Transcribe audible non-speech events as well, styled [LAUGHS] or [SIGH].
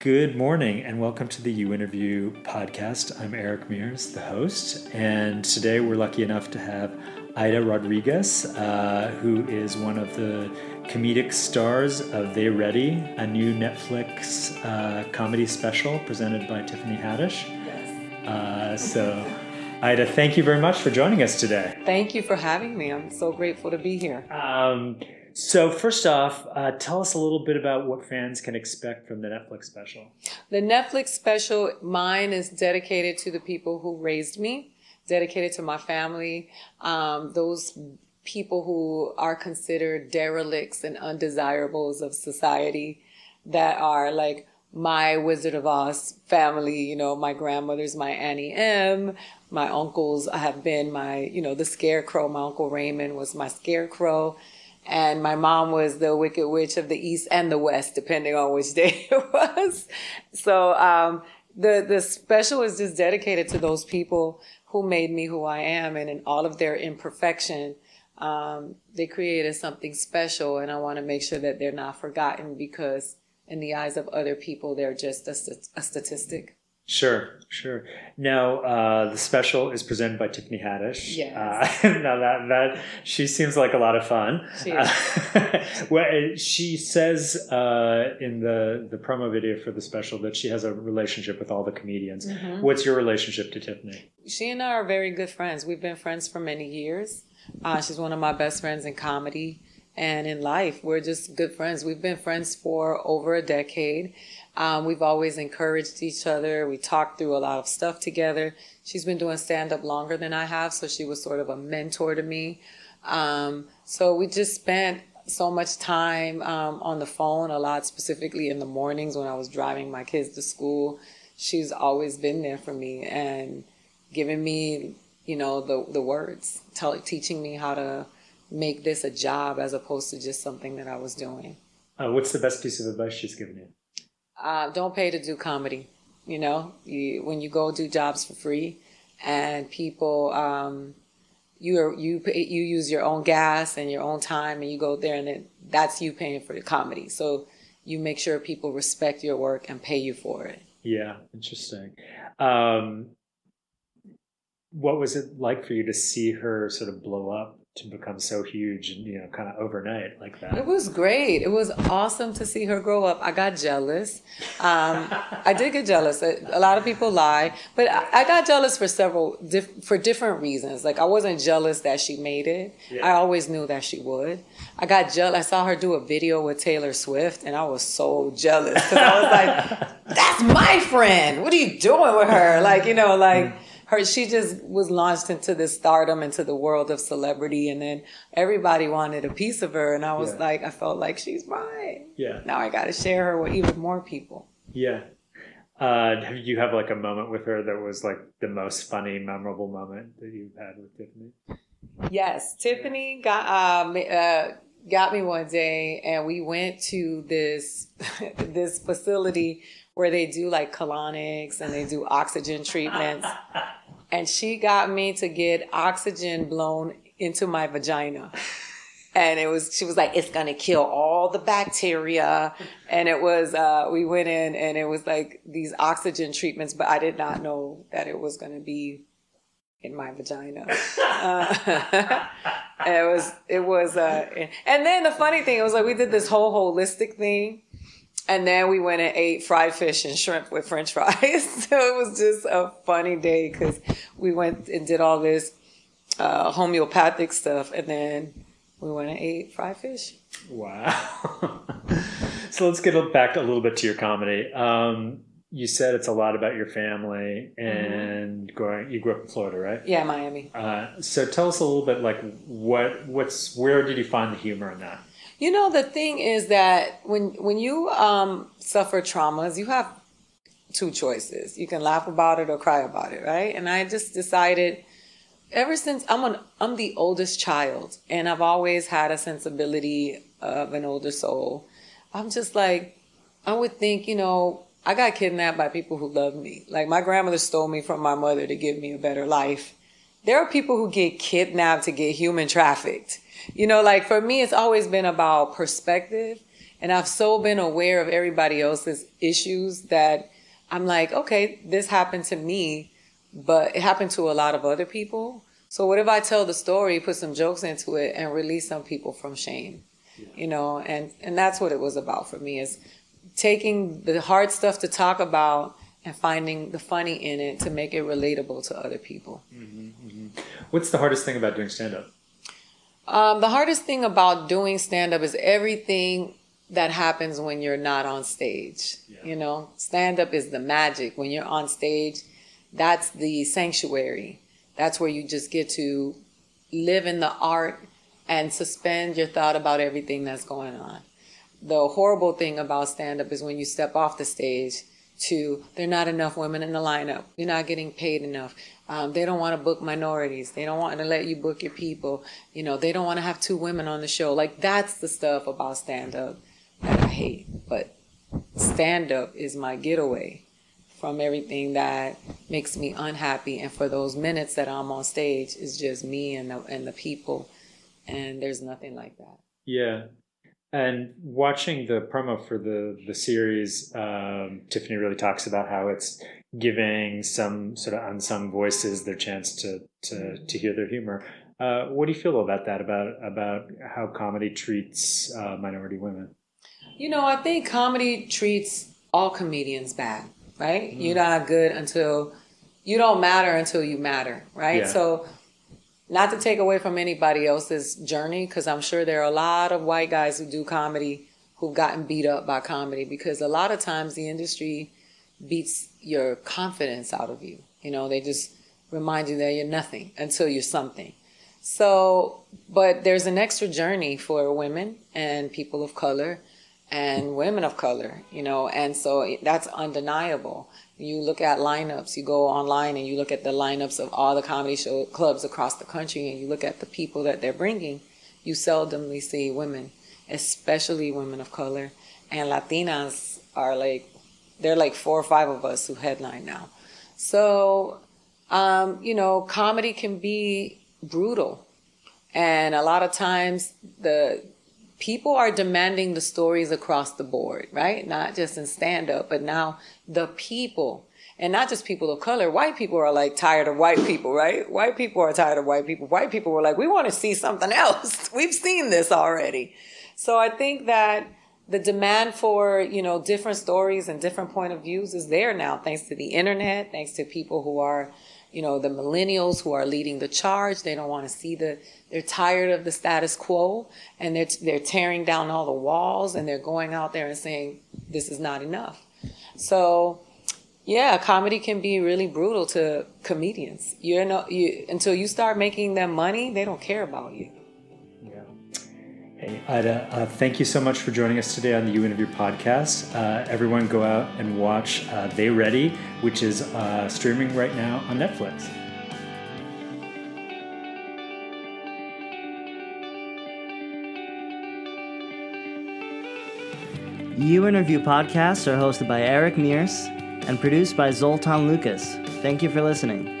Good morning and welcome to the uInterview podcast. I'm Eric Mears, the host, and today we're lucky enough to have Aida Rodriguez, uh, who is one of the comedic stars of They Ready, a new Netflix uh, comedy special presented by Tiffany Haddish. Yes. Uh, so, Aida, thank you very much for joining us today. Thank you for having me. I'm so grateful to be here. Um, so, first off, uh, tell us a little bit about what fans can expect from the Netflix special. The Netflix special, mine is dedicated to the people who raised me, dedicated to my family, um, those people who are considered derelicts and undesirables of society that are like my Wizard of Oz family, you know, my grandmother's my Auntie Em, my uncles have been my, you know, the scarecrow. My uncle Raymond was my scarecrow and my mom was the Wicked Witch of the East and the West, depending on which [LAUGHS] day it was. So um, the the special is just dedicated to those people who made me who I am, and in all of their imperfection, um, they created something special, and I want to make sure that they're not forgotten because in the eyes of other people, they're just a, a statistic. Sure, sure. Now, uh, the special is presented by Tiffany Haddish. Yes. Uh, [LAUGHS] now that that she seems like a lot of fun. She is. Uh, [LAUGHS] well, she says uh, in the the promo video for the special that she has a relationship with all the comedians. Mhm. What's your relationship to Tiffany? She and I are very good friends. We've been friends for many years. Uh, she's one of my best friends in comedy and in life. We're just good friends. We've been friends for over a decade. Um, we've always encouraged each other. We talked through a lot of stuff together. She's been doing stand up longer than I have, so she was sort of a mentor to me. Um, so we just spent so much time um, on the phone, a lot specifically in the mornings when I was driving my kids to school. She's always been there for me and giving me, you know, the the words, tell, teaching me how to make this a job as opposed to just something that I was doing. Uh, what's the best piece of advice she's given you? Uh, don't pay to do comedy. You know, you, when you go do jobs for free, and people, um, you are, you pay, you use your own gas and your own time, and you go there, and it, that's you paying for the comedy. So you make sure people respect your work and pay you for it. Yeah, interesting. Um, what was it like for you to see her sort of blow up to become so huge and you know kind of overnight like that? It was great. It was awesome to see her grow up. I got jealous. Um, I did get jealous. A lot of people lie, but I I got jealous for several diff- for different reasons. Like I wasn't jealous that she made it. Yeah. I always knew that she would. I got jealous. I saw her do a video with Taylor Swift, and I was so jealous because I was like, [LAUGHS] "That's my friend. What are you doing with her?" Like you know, like her she just was launched into this stardom into the world of celebrity and then everybody wanted a piece of her and i was Yeah. like i felt like she's mine yeah, now i got to share her with even more people yeah. Uh, have you have like a moment with her that was like the most funny, memorable moment that you've had with Tiffany? yes tiffany got um, uh, got me one day and we went to this [LAUGHS] this facility where they do like colonics and they do oxygen treatments [LAUGHS] and she got me to get oxygen blown into my vagina. And it was, she was like, it's gonna kill all the bacteria. And it was, uh, we went in and it was like these oxygen treatments, but I did not know that it was gonna be in my vagina. [LAUGHS] Uh, and [LAUGHS] it was, it was, uh, and then the funny thing, it was like we did this whole holistic thing. And then we went and ate fried fish and shrimp with french fries. [LAUGHS] so it was just a funny day because we went and did all this uh, homeopathic stuff. And then we went and ate fried fish. Wow. [LAUGHS] so let's get back a little bit to your comedy. Um, you said it's a lot about your family and growing. You grew up in Florida, right? Yeah, Miami. Uh, so tell us a little bit, like what, what's, where did you find the humor in that? You know, the thing is that when when you um, suffer traumas, you have two choices. You can laugh about it or cry about it, right? And I just decided ever since I'm an I'm the oldest child and I've always had a sensibility of an older soul. I'm just like I would think, you know, I got kidnapped by people who love me. Like my grandmother stole me from my mother to give me a better life. There are people who get kidnapped to get human trafficked. You know, like for me, it's always been about perspective And I've so been aware of everybody else's issues that I'm like, okay, this happened to me, but it happened to a lot of other people. So what if I tell the story, put some jokes into it, and release some people from shame? Yeah. You know, and and that's what it was about for me is taking the hard stuff to talk about and finding the funny in it to make it relatable to other people. Mm-hmm, mm-hmm. What's the hardest thing about doing stand up? Um, the hardest thing about doing stand up is everything that happens when you're not on stage. Yeah. You know, stand up is the magic. When you're on stage, that's the sanctuary. That's where you just get to live in the art and suspend your thought about everything that's going on. The horrible thing about stand up is when you step off the stage to there are not enough women in the lineup. You're not getting paid enough. Um, they don't want to book minorities. They don't want to let you book your people. You know, they don't want to have two women on the show. Like that's the stuff about stand up that I hate. But stand up is my getaway from everything that makes me unhappy. And for those minutes that I'm on stage, it's just me and the, and the people. And there's nothing like that. Yeah. And watching the promo for the the series, um, Tiffany really talks about how it's giving some sort of unsung voices their chance to to to hear their humor. Uh, what do you feel about that? About about how comedy treats uh, minority women? You know, I think comedy treats all comedians bad, right? Mm. You're not good until you don't matter until you matter, right? Yeah. So not to take away from anybody else's journey, because I'm sure there are a lot of white guys who do comedy who've gotten beat up by comedy because a lot of times the industry beats your confidence out of you. You know, they just remind you that you're nothing until you're something. So, but there's an extra journey for women and people of color and women of color, you know, and so that's undeniable. You look at lineups, you go online and you look at the lineups of all the comedy show clubs across the country and you look at the people that they're bringing, you seldomly see women, especially women of color. And Latinas are like, they're like four or five of us who headline now. So, um, you know, comedy can be brutal. And a lot of times the people are demanding the stories across the board, right? Not just in stand up, but now the people. And not just people of color. White people are like tired of white people, right? White people are tired of white people. White people were like, we want to see something [LAUGHS] else. We've seen this already. So I think that the demand for, you know, different stories and different point of views is there now, thanks to the internet, thanks to people who are, you know, the millennials who are leading the charge. They don't want to see the they're tired of the status quo and they're, they're tearing down all the walls and they're going out there and saying, this is not enough. So, yeah, comedy can be really brutal to comedians. You're not, you, until you start making them money, they don't care about you. Hey, Aida, uh, thank you so much for joining us today on the uInterview podcast. Uh, everyone go out and watch uh, They Ready, which is uh, streaming right now on Netflix. uInterview podcasts are hosted by Eric Mears and produced by Zoltan Lucas. Thank you for listening.